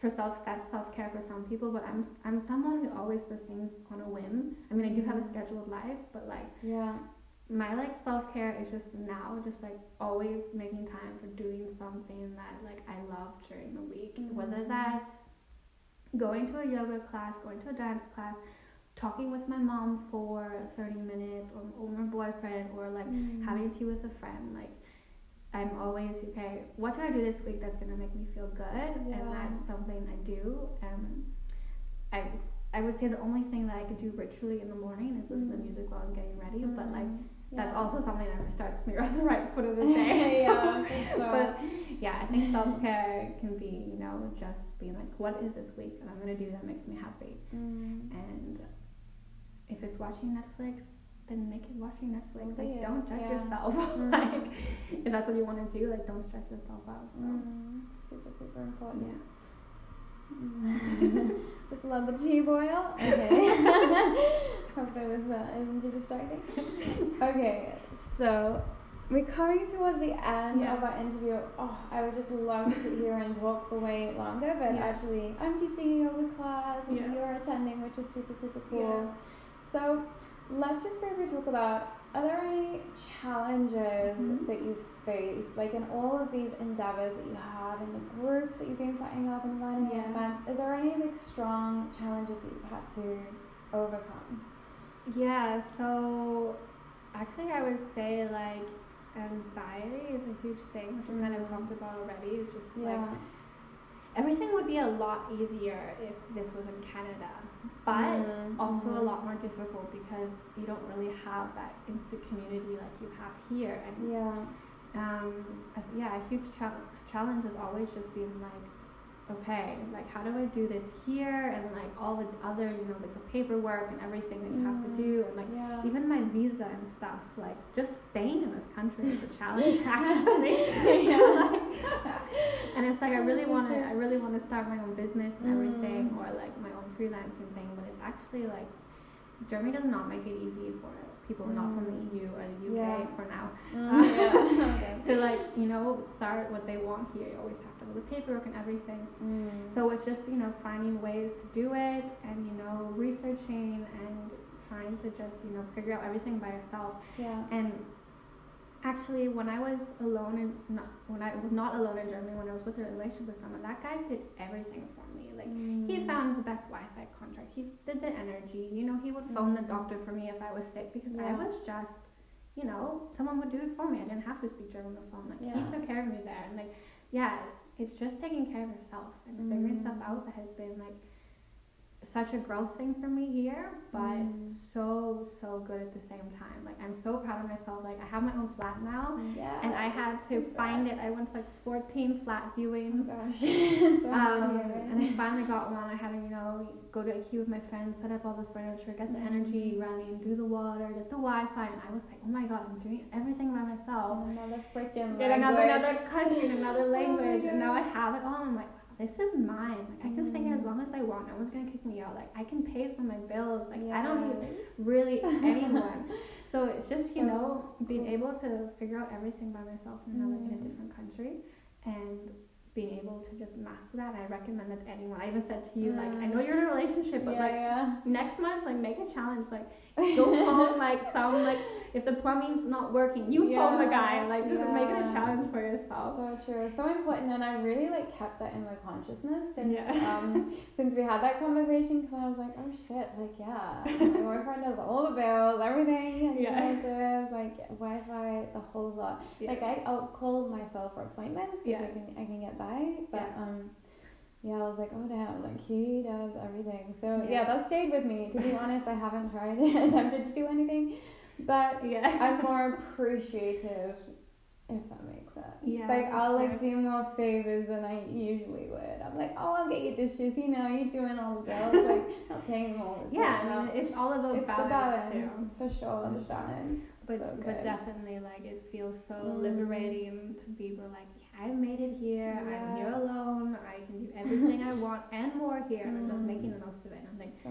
for self that's self care for some people. But I'm I'm someone who always does things on a whim. I mean, I do have a Mm. scheduled life, but like yeah. my like self care is just now, just like always making time for doing something that like I love during the week. Whether Mhm. that's going to a yoga class, going to a dance class, talking with my mom for 30 minutes or, or my boyfriend or like Mm. having tea with a friend like i'm always okay what do i do this week that's going to make me feel good Yeah. and that's something i do um i i would say the only thing that i could do ritually in the morning is listen to Mm. music while i'm getting ready but like Mm. that's Yeah. also something that starts me on the right foot of the day so- yeah, sure. but yeah, I think self care can be, you know, just being like, what is this week and I'm gonna do that makes me happy. Mm. And if it's watching Netflix, then make it watching Netflix. Like, it, don't judge yeah. yourself. Mm. like, if that's what you want to do, like, don't stress yourself out. So Mm. Super, super important. yeah. Mm. Just love the tea boil. Okay. Hope that was uh, isn't too distracting. Okay, so we're coming towards the end Yeah. of our interview. Oh, I would just love to sit here and talk for way longer, but Yeah. actually, I'm teaching yoga class and Yeah. you're attending, which is super, super cool. So let's just briefly talk about are there any challenges Mhm. that you face, like in all of these endeavors that you have, in the groups that you've been setting up and running Yeah. events? Is there any like strong challenges that you've had to overcome? Yeah, so actually, I would say like anxiety is a huge thing, which we kind of Mm. talked about already. It's just like Yeah. Everything would be a lot easier if this was in Canada, but Mm, also a mhm. lot more difficult because you don't really have that instant community like you have here. And Yeah. um, yeah, a huge chal- challenge has always just been like, okay, like how do I do this here, and like all the other, you know, like the paperwork and everything that you have to Mm, do, and like yeah. even my visa and stuff. Like just staying in this country is a challenge actually. Yeah. Like, and it's like I really want to. I really want to start my own business and Mm. everything, or like my own freelancing thing. But it's actually like Germany does not make it easy for people not from the Mm. EU or the UK Yeah. for now Mm, yeah. Okay. to like you know start what they want here. You always have do the paperwork and everything. Mm. So it's just you know finding ways to do it and you know researching and trying to just you know figure out everything by yourself. yeah. And actually, when I was alone and not when I was not alone in Germany, when I was with a relationship with someone, that guy did everything for me. Like he Mm. found the best Wi-Fi contract. He did the energy. You know, he would phone the Mm. doctor for me if I was sick because I was just, you know, someone would do it for me. I didn't have to speak German on the phone. Like Yeah. he took care of me there, and like, yeah, it's just taking care of yourself and figuring Mm. stuff out that has been like such a growth thing for me here, but Mm. so so good at the same time. Like I'm so proud of myself. Like I have my own flat now, Yeah. and I had to find it. I went to like 14 flat Oh viewings. gosh. so Um, and I finally got one. I had to, you know, go to IKEA with my friends, set up all the furniture, get the energy Mm. running, do the water, get the Wi-Fi, and I was like, oh my god, I'm doing everything by myself. Another freaking In another another country, in another Oh language, I have it all. And I'm like, this is mine. Like I can stay here as Mm. long as I want. No one's gonna kick me out. Like I can pay for my bills. Like I don't need really anyone. So it's just you So know being able to figure out everything by myself in another in a Mm. different country, and being able to just master that. I recommend that to anyone. I even said to you like I know Mm. you're in a relationship, but yeah, like yeah. next month like make a challenge like go phone like some like if the plumbing's not working you phone the guy like just make it a challenge for yourself. So true, so important, and I really like kept that in my consciousness since Yeah. um since we had that conversation because I was like, oh shit, like yeah, my boyfriend does all the bills, everything, and Yeah. like Wi-Fi, the whole lot. Yeah. Like I, I'll call myself for appointments because Yeah. I can I can get by, but Yeah. um. Yeah, I was like, oh damn, like he does everything. So Yeah. yeah, that stayed with me. To be honest, I haven't tried attempted to do anything, but yeah. I'm more appreciative, if that makes sense. Yeah, Like I'll like do more favors than I usually would. I'm like, oh, I'll get you dishes. You know, you're doing all the bills. Like I'm paying them all. the yeah. I mean it's all about it's balance, the balance too. for sure. The balance. But so but definitely like it feels so Mm. liberating to be like yeah, I made it here. I'm here alone. I can do everything I want and more here. And I'm just Mm. making the most of it. I'm like so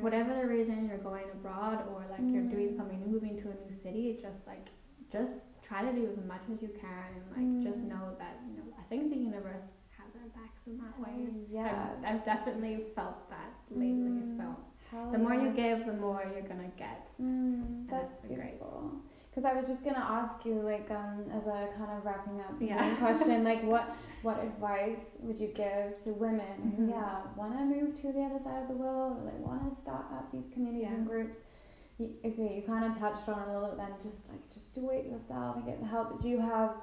whatever the reason you're going abroad or like you're doing Mm. something new, moving to a new city, it's just like just try to do as much as you can and like just Mm. know that you know I think the universe has our backs in that way. Yeah. I've, I've definitely felt that lately. Mm. So Hell the more you give, the more you're gonna get. Mm, that's that's great. Because I was just gonna ask you, like, um, as a kind of wrapping up Yeah. question, like, what what advice would you give to women who, Mhm. yeah, want to move to the other side of the world, or like want to start up these communities and groups? You, okay, you kind of touched on a little bit then, just like just do it yourself and get the help. Do you have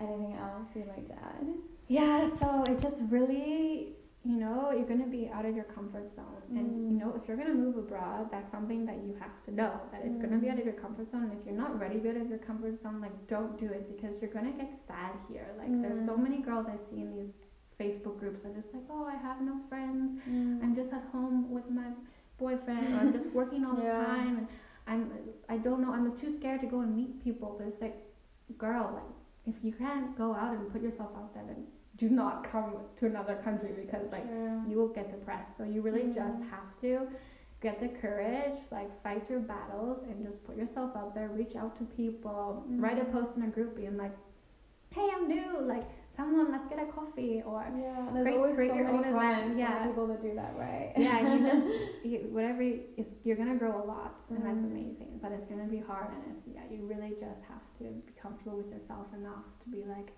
anything else you'd like to add? Yeah, so it's just really, you know, you're gonna be out of your comfort zone, and you Mm. know, if you're gonna move abroad, that's something that you have to know that it's gonna be out of your comfort zone. And if you're not ready to be out of your comfort zone, like don't do it because you're gonna get sad here. Like there's so Mm. many girls I see in these Facebook groups are just like, oh, I have no friends. Mm. I'm just at home with my boyfriend, or I'm just working all the Yeah. time, and I'm I don't know. I'm too scared to go and meet people. But it's like, girl, like if you can't go out and put yourself out there, then do not come to another country because like True. you will get depressed. So you really just Mm. have to get the courage, like fight your battles, and just put yourself out there. Reach out to people. Write a post in a group, being like, "Hey, I'm new. Like, someone, let's get a coffee." Or Yeah, there's Create- always create so your many own event, yeah. people that do that, right? yeah, you just you, whatever you, it's, you're gonna grow a lot, and that's Mm. amazing. But it's gonna be hard, and it's yeah, you really just have to be comfortable with yourself enough to be like,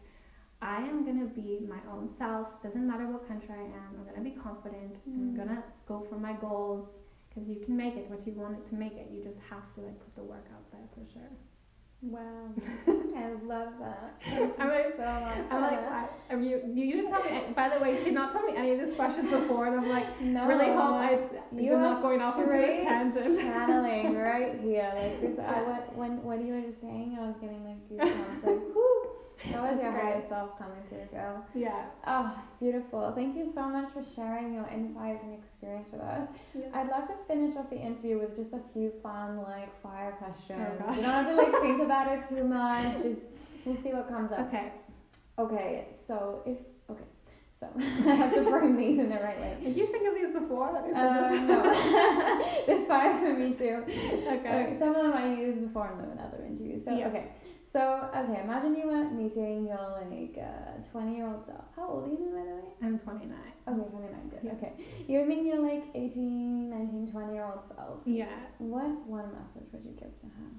I am gonna be my own self. Doesn't matter what country I am. I'm gonna be confident. I'm Mm. gonna go for my goals because you can make it what you wanted to make it. You just have to like put the work out there for sure. Wow, I love that. I'm like- so much. I'm like. I, mean, you, you didn't tell me. By the way, she did not tell me any of these questions before, and I'm like, no, really hope I you you're not going off into a tangent. channeling right here. Like this, I when when you were just saying, I was getting like goosebumps. Like, was your That's higher great. coming through, girl. Yeah. Oh, beautiful. Thank you so much for sharing your insights and experience with us. Yeah. I'd love to finish off the interview with just a few fun, like, fire questions. Oh, gosh. you don't have to, like, think about it too much. Just, we'll see what comes up. Okay. Okay, so if, okay, so I have to frame these in the right way. Did you think of these before? Um, no, they're fire for me too. okay. Okay, some of them I used before in the- other interviews. So Yeah. okay, so okay, imagine you were meeting your like uh, twenty year old self. How old are you now, by the way? I'm 29. Okay, 29, good. Yeah. Okay. You're meeting your like 18, 19, 20 year old self. Yeah. What one message would you give to her?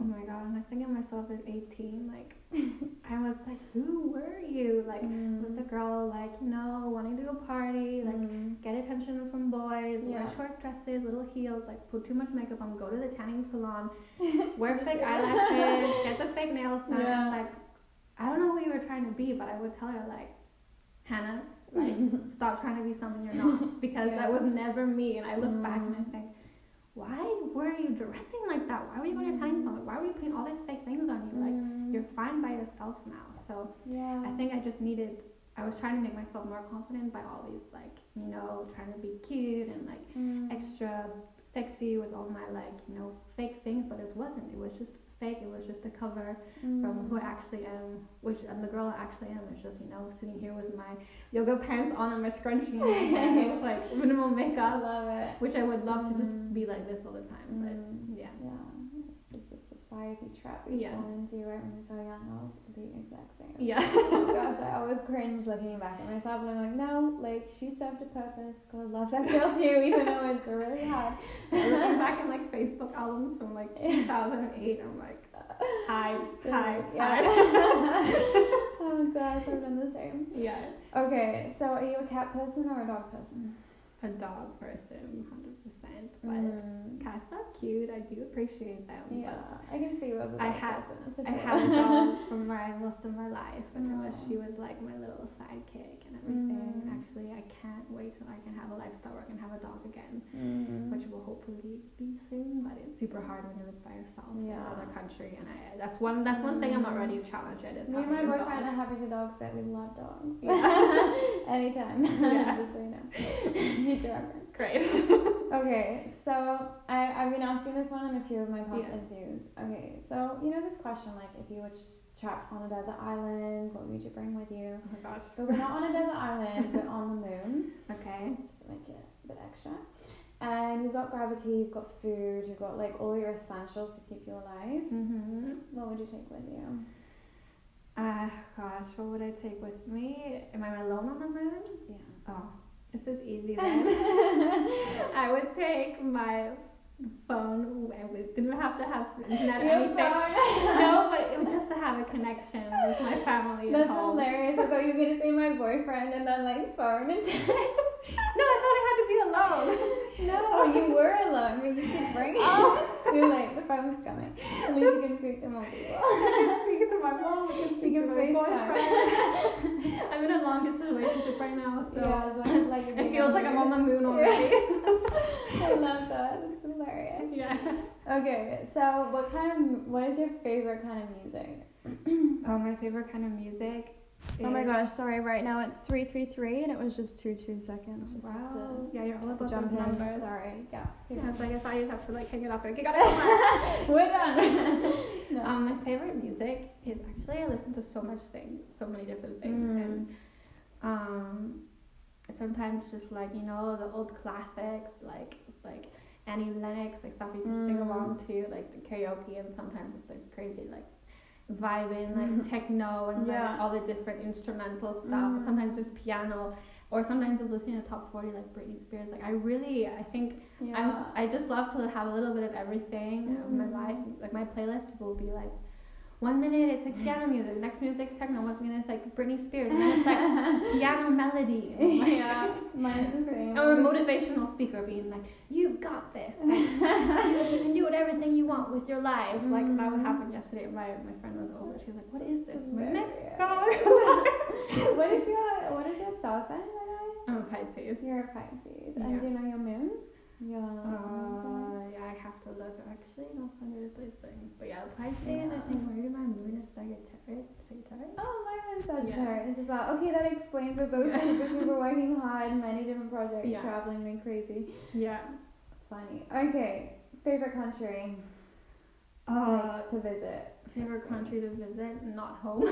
Oh my god, I'm like thinking of myself at 18. Like, I was like, who were you? Like, was the girl like, you know, wanting to go party, like, Mm. get attention from boys, wear short dresses, little heels, like, put too much makeup on, go to the tanning salon, wear fake eyelashes, get the fake nails done. Yeah. Like, I don't know who you were trying to be, but I would tell her, like, Hannah, like, stop trying to be something you're not. Because Yeah. that was never me. And I look back and I Mm. think, why were you dressing like that? Why were you going to salon? Why were you putting all these fake things on you? Like, Mm. you're fine by yourself now. So yeah. I think I just needed. I was trying to make myself more confident by all these like you know trying to be cute and like Mm. extra sexy with all my like you know fake things, but it wasn't. It was just fake. It was just a cover from Mm. who I actually am, which and the girl I actually am It's just you know sitting here with my yoga pants on and my scrunchie and like minimal makeup. I love it. which I would love to Mm. just be like this all the time. But Mm. yeah, Yeah, it's just a society trap we Yeah. fall into right when we're so young. I was the exact same. yeah. oh gosh, I always cringe looking back at myself and I'm like, no, like she served a purpose. God love that girl too, even though it's really hard. Looking back in like Facebook albums from like 2008, I'm like, hi, hi, Yeah. hi. oh gosh, I've done the same. yeah, Okay, so are you a cat person or a dog person? A dog person, 100%. But Mm. cats are cute. I do appreciate them. Yeah, I can see you as I had- person. I sure. had a dog for my most of my life, and it she was like my little sidekick and everything. Mm. Actually, I can't wait till I can have a lifestyle where I can have a dog again, Mm. which will hopefully be soon. But it's super hard when you live by yourself in Yeah. another country, and I that's one that's one thing I'm not Mm. ready to challenge it. Is Me and my having a boyfriend dog. are happy to dog sit. We love dogs. Yeah. Anytime. Yeah. Just so you know. Future reference. Great. Okay, so I, I've been asking this one in a few of my past Yeah. interviews. Okay, so you know this question like if you were trapped on a desert island, what would you bring with you? Oh my gosh. But we're not on a desert island, we're on the moon. Okay. Just to make it a bit extra. And you've got gravity, you've got food, you've got like all your essentials to keep you alive. Mm-hmm. What would you take with you? Ah, gosh, what would I take with me? Am I alone on the moon? Yeah. Oh, this is easy then. I would take my phone. and We didn't have to have internet or anything. No, but it was just to have a connection with my family at That's hilarious. I thought you were gonna say my boyfriend and then like phone and No, I thought I had to be alone. No, oh, you were alone, but you could bring oh. it. Oh. You're like, the phone's coming. At least you can speak to more people. I can speak to my mom. Can speak You to can my FaceTime. boyfriend. I'm in a long distance relationship right now, so Yeah, it's like, like it feels like I'm on the moon already. I love that. It's hilarious. yeah. Okay, so what kind of what is your favorite kind of music? Oh, my favorite kind of music. Oh my gosh, sorry, right now it's three three three and it was just two two seconds. Just Wow. Yeah, you're all to, about to jump those in. numbers. Sorry. Yeah. Yeah, I was like, I thought you'd have to like hang it up and get it somewhere. We're done. no. Um, my favorite music is actually I listen to so much things, so many different things, Mm. and um, sometimes just like you know the old classics like like Annie Lennox, like stuff you can sing Mm. along to, like the karaoke, and sometimes it's like crazy like vibing like techno and Yeah. like all the different instrumental stuff. Mm. Sometimes just piano. Or sometimes just listening to top forty like Britney Spears. Like I really, I think I'm, yeah. s- I just love to have a little bit of everything in my Mhm. life. Like my playlist, people will be like, one minute it's like piano music, the next minute it's like techno, one minute it's like Britney Spears, and then it's like piano melody. Like- yeah, mine's the same. Or a motivational speaker being like, you've got this. Like, you, can do whatever everything you want with your life. Like that would Mhm. happen yesterday. My my friend was over. She was like, what is this? Very next song. what is your what is your star sign? I'm a Pisces. You're a Pisces. And do you know your moon? Yeah. Uh, yeah, I have to look. Actually, not under those things. But yeah, Pisces. I Yeah. think maybe my moon is Sagittarius. Sagittarius. Oh, my one's Sagittarius as well. Okay, that explains two because we were working hard, many different projects, Yeah. traveling like crazy. Yeah. Funny. Okay, favorite country Uh, like, to visit. favorite country to visit? Not home.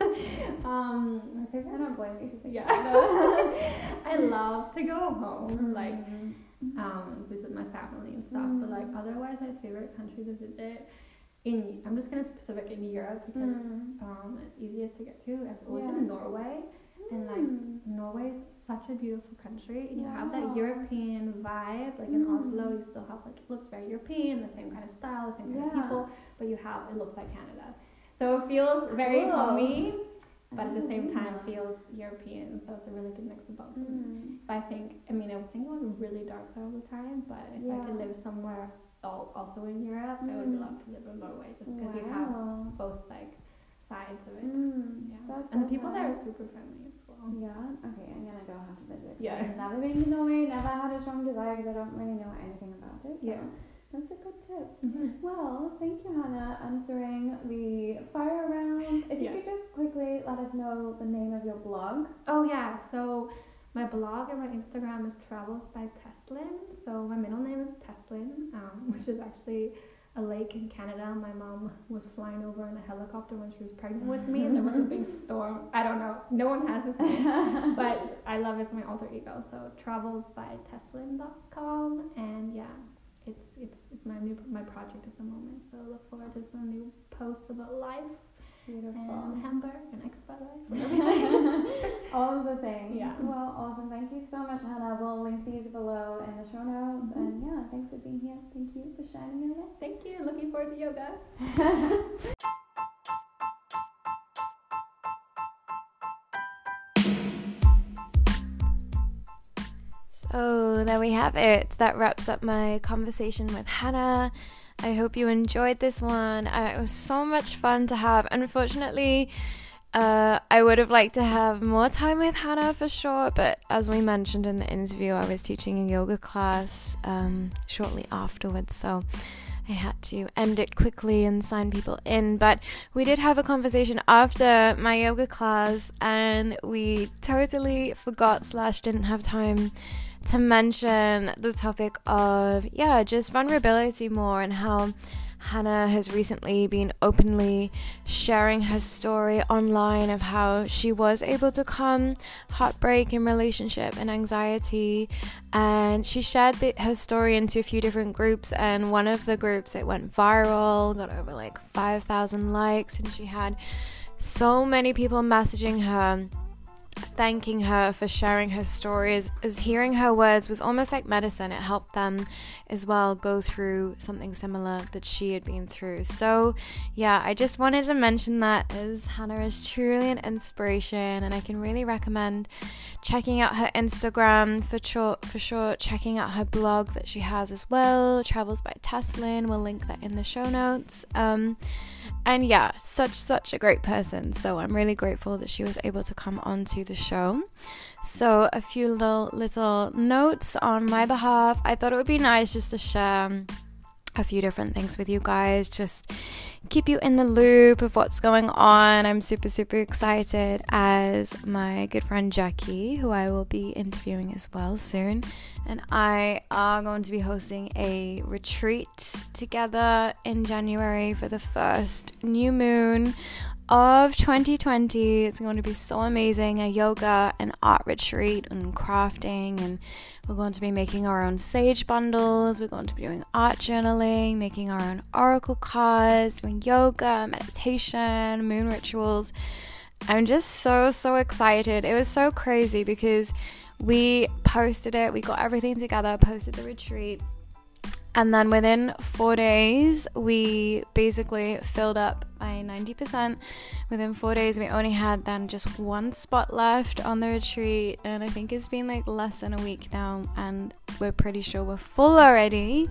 um, my I favorite. don't blame you Yeah. I love to go home. Like Mm. Um, visit my family and stuff. But like Mm. otherwise, my favorite country to visit in I'm just gonna specific in Europe because Mm. um, it's easiest to get to. I was Yeah. in Norway, and like Mm. Norway is such a beautiful country. and You have that European vibe. Like in Mm. Oslo, you still have like it looks very European, the same kind of style, the same kind Yeah. of people, but you have it looks like Canada. So it feels very Cool. homey, but at the same time feels European. So it's a really good mix of both. Mm. But I think, I mean, I think it was really dark there all the time, but if I could live somewhere also in Europe, I would Mm. love to live in Norway just because you have both like sides of it. Mm. Yeah. That's and the so people there are super friendly as well. Yeah. Okay, I'm gonna go have to visit. Yeah. I've never been to Norway. Never had a strong desire because I don't really know anything about it. So Yeah. That's a good tip. Mm-hmm. Well, thank you, Hannah, answering the fire round. If Yeah. you could just quickly let us know the name of your blog. Oh yeah, so my blog and my Instagram is Travels by Teslin. So my middle name is Teslin, um, which is actually a lake in Canada. My mom was flying over in a helicopter when she was pregnant with me, and there was a big storm. I don't know. No one has this name. but I love it as my alter ego. So travels by Teslin.com and yeah, it's it's it's my new my project at the moment. So look forward to some new posts about life Beautiful. and Hamburg and expat life and everything. All of the things. Yeah. Well, awesome. Thank you so much, Hannah. We'll link these below in the show notes. Mhm. And yeah, thanks for being here. Thank you for shining your light. Thank you. Looking forward to yoga. So there we have it. That wraps up my conversation with Hannah. I hope you enjoyed this one. Uh, it was so much fun to have. Unfortunately, uh, I would have liked to have more time with Hannah for sure, but as we mentioned in the interview, I was teaching a yoga class um, shortly afterwards, so I had to end it quickly and sign people in. But we did have a conversation after my yoga class, and we totally forgot slash didn't have time to mention the topic of yeah just vulnerability more and how Hannah has recently been openly sharing her story online of how she was able to come heartbreak in relationship and anxiety. And she shared the, her story into a few different groups and one of the groups it went viral got over like 5000 likes and she had so many people messaging her thanking her for sharing her stories as hearing her words was almost like medicine. It helped them as well go through something similar that she had been through. So yeah i just wanted to mention that as hannah is truly an inspiration and i can really recommend checking out her instagram. For sure for sure checking out her blog that she has as well. Travels by teslin. We'll link that in the show notes. Um, and yeah, such such a great person. So I'm really grateful that she was able to come onto the show. So a few little little notes on my behalf. I thought it would be nice just to share um, a few different things with you guys, just keep you in the loop of what's going on. I'm super, super excited as my good friend Jackie, who I will be interviewing as well soon, and I are going to be hosting a retreat together in January for the first new moon of 2020. It's going to be so amazing a yoga and art retreat and crafting. And we're going to be making our own sage bundles. We're going to be doing art journaling, making our own oracle cards, doing yoga, meditation, moon rituals. I'm just so, so excited. It was so crazy because we posted it, we got everything together, posted the retreat and then within four days, we basically filled up by 90%. Within four days, we only had then just one spot left on the retreat. And I think it's been like less than a week now. And we're pretty sure we're full already,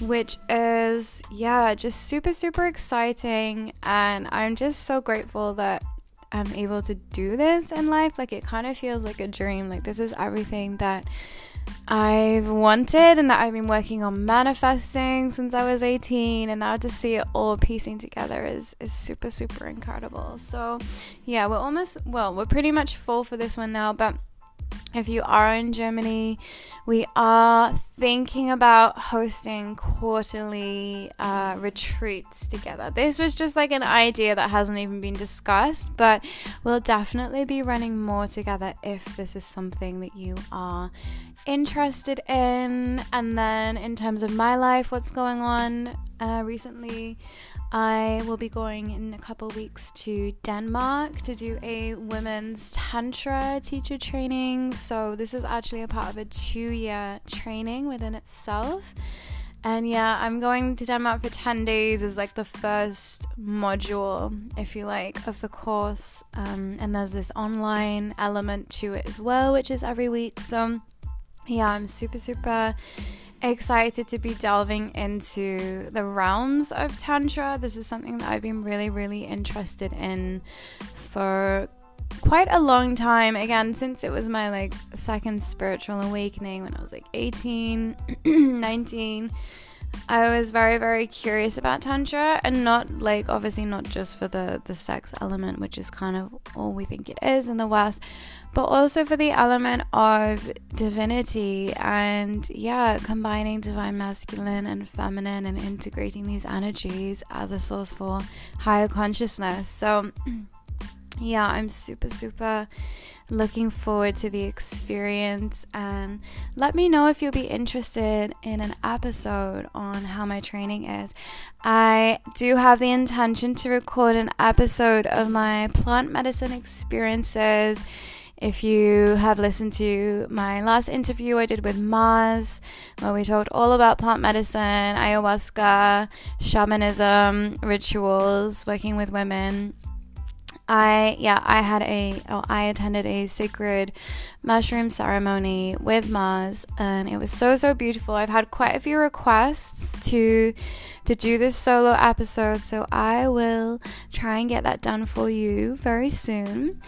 which is, yeah, just super, super exciting. And I'm just so grateful that I'm able to do this in life. Like, it kind of feels like a dream. Like, this is everything that I've wanted and that I've been working on manifesting since I was 18 and now to see it all piecing together is is super super incredible. So, yeah, we're almost well, we're pretty much full for this one now, but if you are in Germany, we are thinking about hosting quarterly uh, retreats together. This was just like an idea that hasn't even been discussed, but we'll definitely be running more together if this is something that you are interested in. And then, in terms of my life, what's going on uh, recently, I will be going in a couple weeks to Denmark to do a women's tantra teacher training. So, this is actually a part of a two year training within itself. And yeah, I'm going to Denmark for 10 days is like the first module, if you like, of the course. Um, and there's this online element to it as well, which is every week. So, yeah, I'm super, super excited to be delving into the realms of Tantra. This is something that I've been really, really interested in for quite a long time. Again, since it was my like second spiritual awakening when I was like 18, 19. I was very, very curious about Tantra and not like obviously not just for the, the sex element, which is kind of all we think it is in the West, but also for the element of divinity and, yeah, combining divine masculine and feminine and integrating these energies as a source for higher consciousness. So, yeah, I'm super, super looking forward to the experience and let me know if you'll be interested in an episode on how my training is. I do have the intention to record an episode of my plant medicine experiences if you have listened to my last interview I did with Mars, where we talked all about plant medicine, ayahuasca, shamanism, rituals, working with women, I yeah, I had a oh, I attended a sacred mushroom ceremony with Mars and it was so so beautiful. I've had quite a few requests to to do this solo episode, so I will try and get that done for you very soon.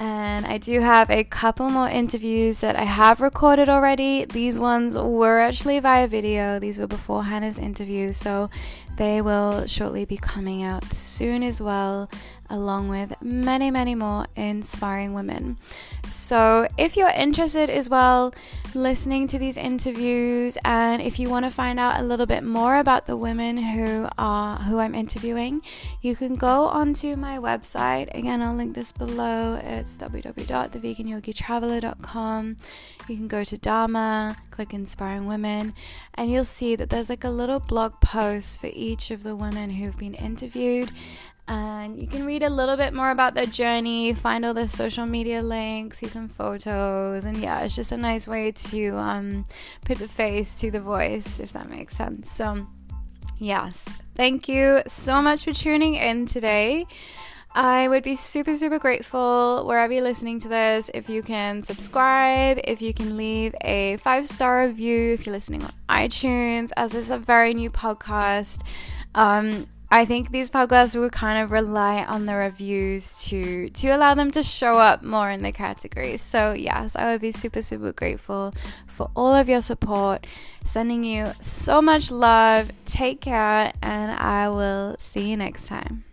And I do have a couple more interviews that I have recorded already. These ones were actually via video, these were before Hannah's interview, so they will shortly be coming out soon as well along with many, many more inspiring women. So, if you're interested as well listening to these interviews and if you want to find out a little bit more about the women who are who I'm interviewing, you can go onto my website. Again, I'll link this below. It's www.theveganyogitraveler.com. You can go to Dharma, click inspiring women, and you'll see that there's like a little blog post for each of the women who've been interviewed and you can read a little bit more about their journey, find all the social media links, see some photos, and yeah, it's just a nice way to um, put the face to the voice, if that makes sense. So, yes, thank you so much for tuning in today. I would be super, super grateful wherever you're listening to this if you can subscribe, if you can leave a five star review, if you're listening on iTunes, as it's a very new podcast. Um, I think these podcasts will kind of rely on the reviews to to allow them to show up more in the categories. So yes, I would be super super grateful for all of your support. Sending you so much love. Take care and I will see you next time.